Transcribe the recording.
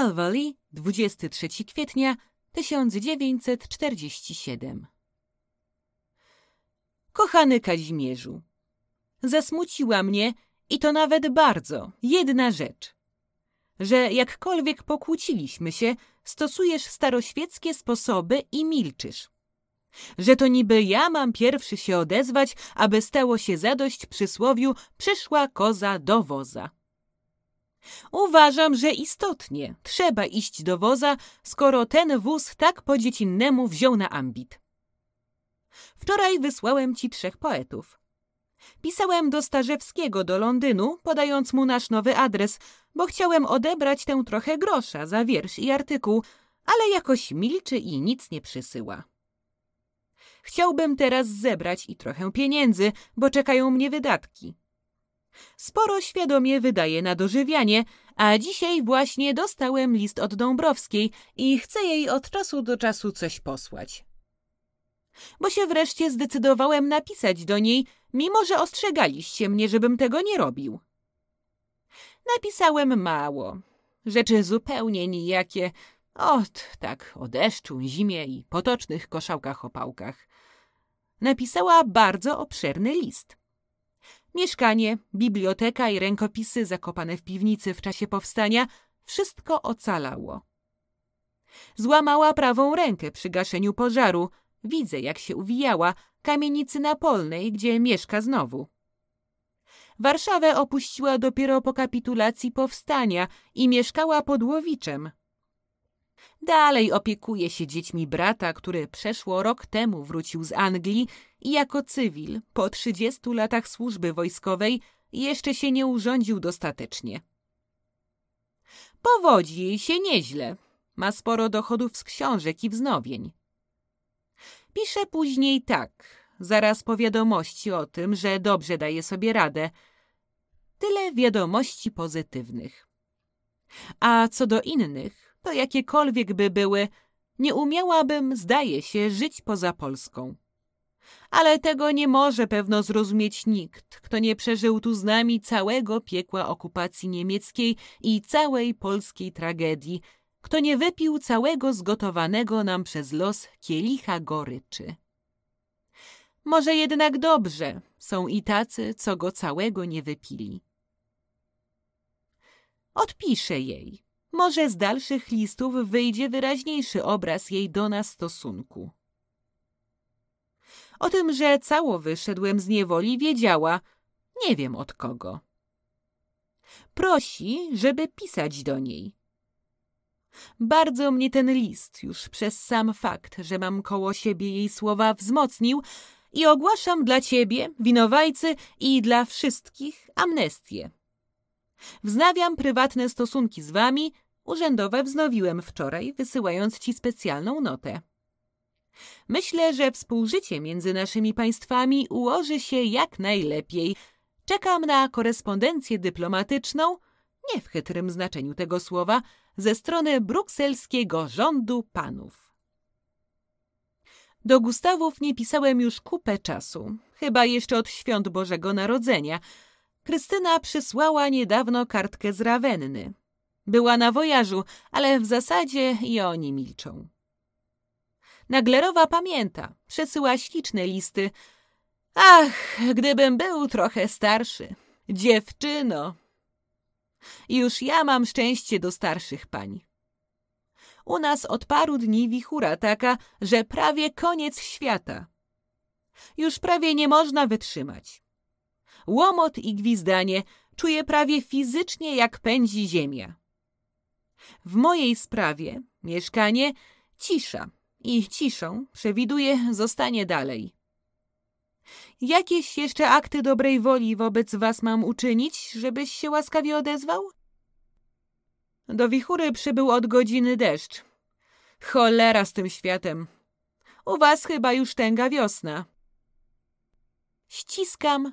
Calvary, 23 kwietnia 1947 Kochany Kazimierzu, zasmuciła mnie i to nawet bardzo jedna rzecz. Że jakkolwiek pokłóciliśmy się, stosujesz staroświeckie sposoby i milczysz. Że to niby ja mam pierwszy się odezwać, aby stało się zadość przysłowiu przyszła koza do woza. Uważam, że istotnie trzeba iść do woza, skoro ten wóz tak po dziecinnemu wziął na ambit. Wczoraj wysłałem ci trzech poetów. Pisałem do Starzewskiego do Londynu, podając mu nasz nowy adres, bo chciałem odebrać tę trochę grosza za wiersz i artykuł, ale jakoś milczy i nic nie przysyła. Chciałbym teraz zebrać i trochę pieniędzy, bo czekają mnie wydatki. Sporo świadomie wydaje na dożywianie, a dzisiaj właśnie dostałem list od Dąbrowskiej i chcę jej od czasu do czasu coś posłać. Bo się wreszcie zdecydowałem napisać do niej, mimo że ostrzegaliście mnie, żebym tego nie robił. Napisałem mało. Rzeczy zupełnie nijakie. Ot, tak, o deszczu, zimie i potocznych koszałkach-opałkach. Napisała bardzo obszerny list. Mieszkanie, biblioteka i rękopisy zakopane w piwnicy w czasie powstania wszystko ocalało. Złamała prawą rękę przy gaszeniu pożaru. Widzę, jak się uwijała kamienicy napolnej, gdzie mieszka znowu. Warszawę opuściła dopiero po kapitulacji powstania i mieszkała pod Łowiczem. Dalej opiekuje się dziećmi brata, który przeszło rok temu wrócił z Anglii i jako cywil po 30 latach służby wojskowej jeszcze się nie urządził dostatecznie. Powodzi jej się nieźle. Ma sporo dochodów z książek i wznowień. Pisze później tak, zaraz po wiadomości o tym, że dobrze daje sobie radę. Tyle wiadomości pozytywnych. A co do innych, to jakiekolwiek by były, nie umiałabym, zdaje się, żyć poza Polską. Ale tego nie może pewno zrozumieć nikt, kto nie przeżył tu z nami całego piekła okupacji niemieckiej i całej polskiej tragedii, kto nie wypił całego zgotowanego nam przez los kielicha goryczy. Może jednak dobrze, są i tacy, co go całego nie wypili. Odpiszę jej. Może z dalszych listów wyjdzie wyraźniejszy obraz jej do nas stosunku. O tym, że cało wyszedłem z niewoli, wiedziała, nie wiem od kogo. Prosi, żeby pisać do niej. Bardzo mnie ten list już przez sam fakt, że mam koło siebie jej słowa wzmocnił i ogłaszam dla ciebie, winowajcy i dla wszystkich amnestię. Wznawiam prywatne stosunki z wami, urzędowe wznowiłem wczoraj, wysyłając ci specjalną notę. Myślę, że współżycie między naszymi państwami ułoży się jak najlepiej. Czekam na korespondencję dyplomatyczną, nie w chytrym znaczeniu tego słowa, ze strony brukselskiego rządu panów. Do Gustawów nie pisałem już kupę czasu, chyba jeszcze od świąt Bożego Narodzenia. Krystyna przysłała niedawno kartkę z Rawenny. Była na wojażu, ale w zasadzie i oni milczą. Naglerowa pamięta, przesyła śliczne listy. Ach, gdybym był trochę starszy. Dziewczyno, Już ja mam szczęście do starszych pań. U nas od paru dni wichura taka, że prawie koniec świata. Już prawie nie można wytrzymać. Łomot i gwizdanie czuję prawie fizycznie, jak pędzi ziemia. W mojej sprawie mieszkanie cisza i ciszą przewiduję zostanie dalej. Jakieś jeszcze akty dobrej woli wobec was mam uczynić, żebyś się łaskawie odezwał? Do wichury przybył od godziny deszcz. Cholera z tym światem. U was chyba już tęga wiosna. Ściskam